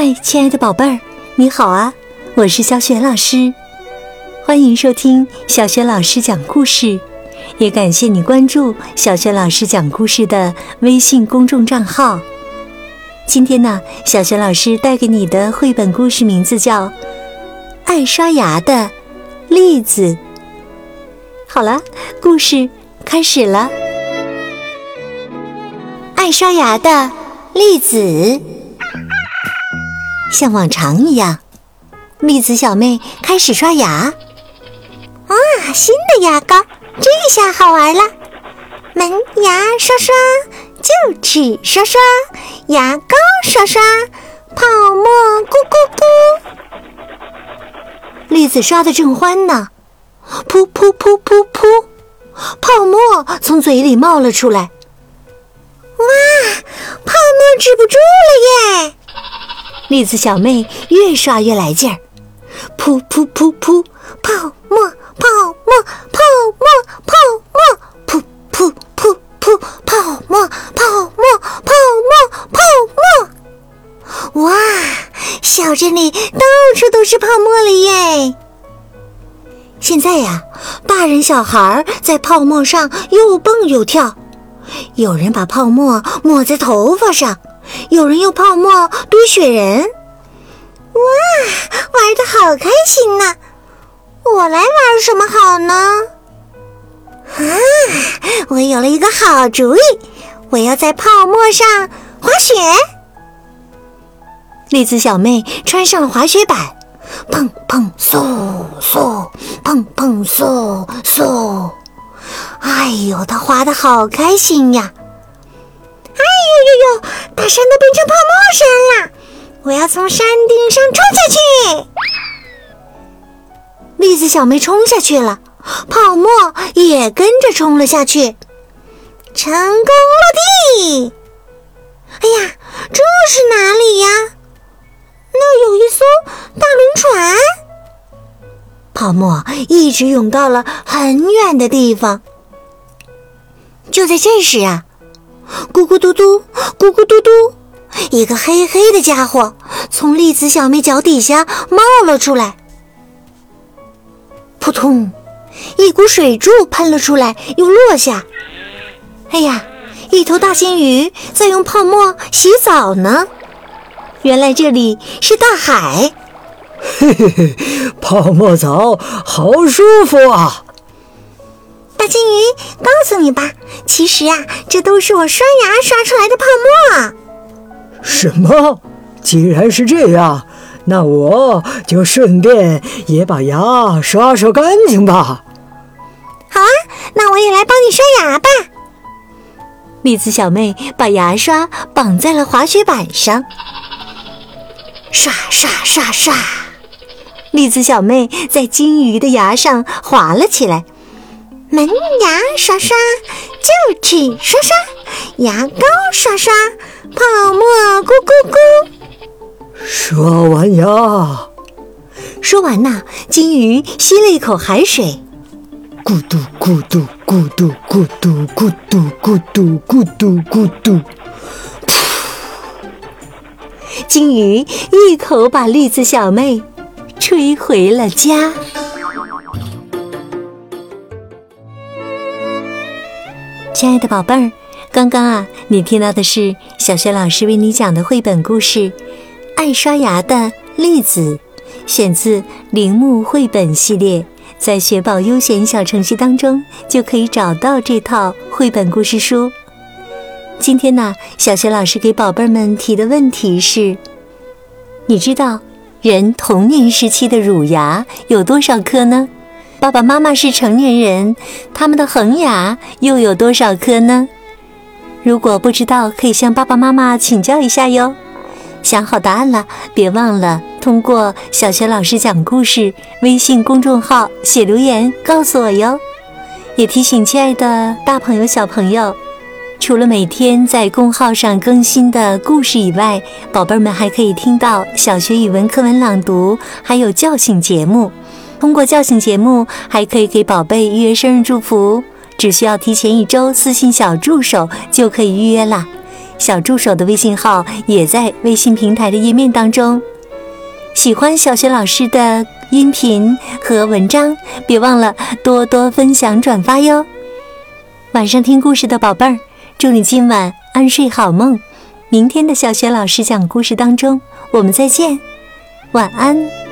嗨，亲爱的宝贝儿，你好啊！我是小雪老师，欢迎收听小雪老师讲故事，也感谢你关注小雪老师讲故事的微信公众账号。今天呢，小雪老师带给你的绘本故事名字叫《爱刷牙的栗子》。好了，故事开始了。爱刷牙的栗子。像往常一样，栗子小妹开始刷牙。哇，新的牙膏，这下好玩了！门牙刷刷，臼齿刷刷，牙膏刷刷，泡沫咕咕咕。栗子刷的正欢呢，噗噗噗噗噗，泡沫从嘴里冒了出来。哇，泡沫止不住了耶！栗子小妹越刷越来劲儿，噗噗噗噗，泡沫泡沫泡沫泡沫，噗噗噗噗，泡沫泡沫泡沫泡沫。哇，小镇里到处都是泡沫了耶！现在呀，大人小孩在泡沫上又蹦又跳，有人把泡沫抹在头发上。有人用泡沫堆雪人，哇，玩的好开心呐！我来玩什么好呢？啊，我有了一个好主意，我要在泡沫上滑雪。栗子小妹穿上了滑雪板，砰砰嗖嗖，砰砰嗖嗖，哎呦，她滑的好开心呀！哎呦呦呦！大山都变成泡沫山了，我要从山顶上冲下去。栗子小妹冲下去了，泡沫也跟着冲了下去，成功落地。哎呀，这是哪里呀？那有一艘大轮船。泡沫一直涌到了很远的地方。就在这时啊！咕咕嘟嘟，咕咕嘟嘟，一个黑黑的家伙从栗子小妹脚底下冒了出来。扑通，一股水柱喷了出来，又落下。哎呀，一头大金鱼在用泡沫洗澡呢。原来这里是大海。嘿嘿嘿，泡沫澡好舒服啊！大金鱼，告诉你吧，其实啊，这都是我刷牙刷出来的泡沫。什么？既然是这样，那我就顺便也把牙刷刷干净吧。好啊，那我也来帮你刷牙吧。栗子小妹把牙刷绑在了滑雪板上，刷刷刷刷，栗子小妹在金鱼的牙上滑了起来。门牙刷刷，臼齿刷刷，牙膏刷刷，泡沫咕咕咕。刷完牙，说完呐，金鱼吸了一口海水，咕嘟咕嘟咕嘟咕嘟咕嘟咕嘟咕嘟咕嘟，金鱼一口把栗子小妹吹回了家。亲爱的宝贝儿，刚刚啊，你听到的是小学老师为你讲的绘本故事《爱刷牙的栗子》，选自铃木绘本系列，在学宝优选小程序当中就可以找到这套绘本故事书。今天呢，小学老师给宝贝们提的问题是：你知道人童年时期的乳牙有多少颗呢？爸爸妈妈是成年人，他们的恒牙又有多少颗呢？如果不知道，可以向爸爸妈妈请教一下哟。想好答案了，别忘了通过“小学老师讲故事”微信公众号写留言告诉我哟。也提醒亲爱的大朋友、小朋友，除了每天在公号上更新的故事以外，宝贝们还可以听到小学语文课文朗读，还有叫醒节目。通过叫醒节目，还可以给宝贝预约生日祝福，只需要提前一周私信小助手就可以预约啦。小助手的微信号也在微信平台的页面当中。喜欢小学老师的音频和文章，别忘了多多分享转发哟。晚上听故事的宝贝儿，祝你今晚安睡好梦。明天的小学老师讲故事当中，我们再见，晚安。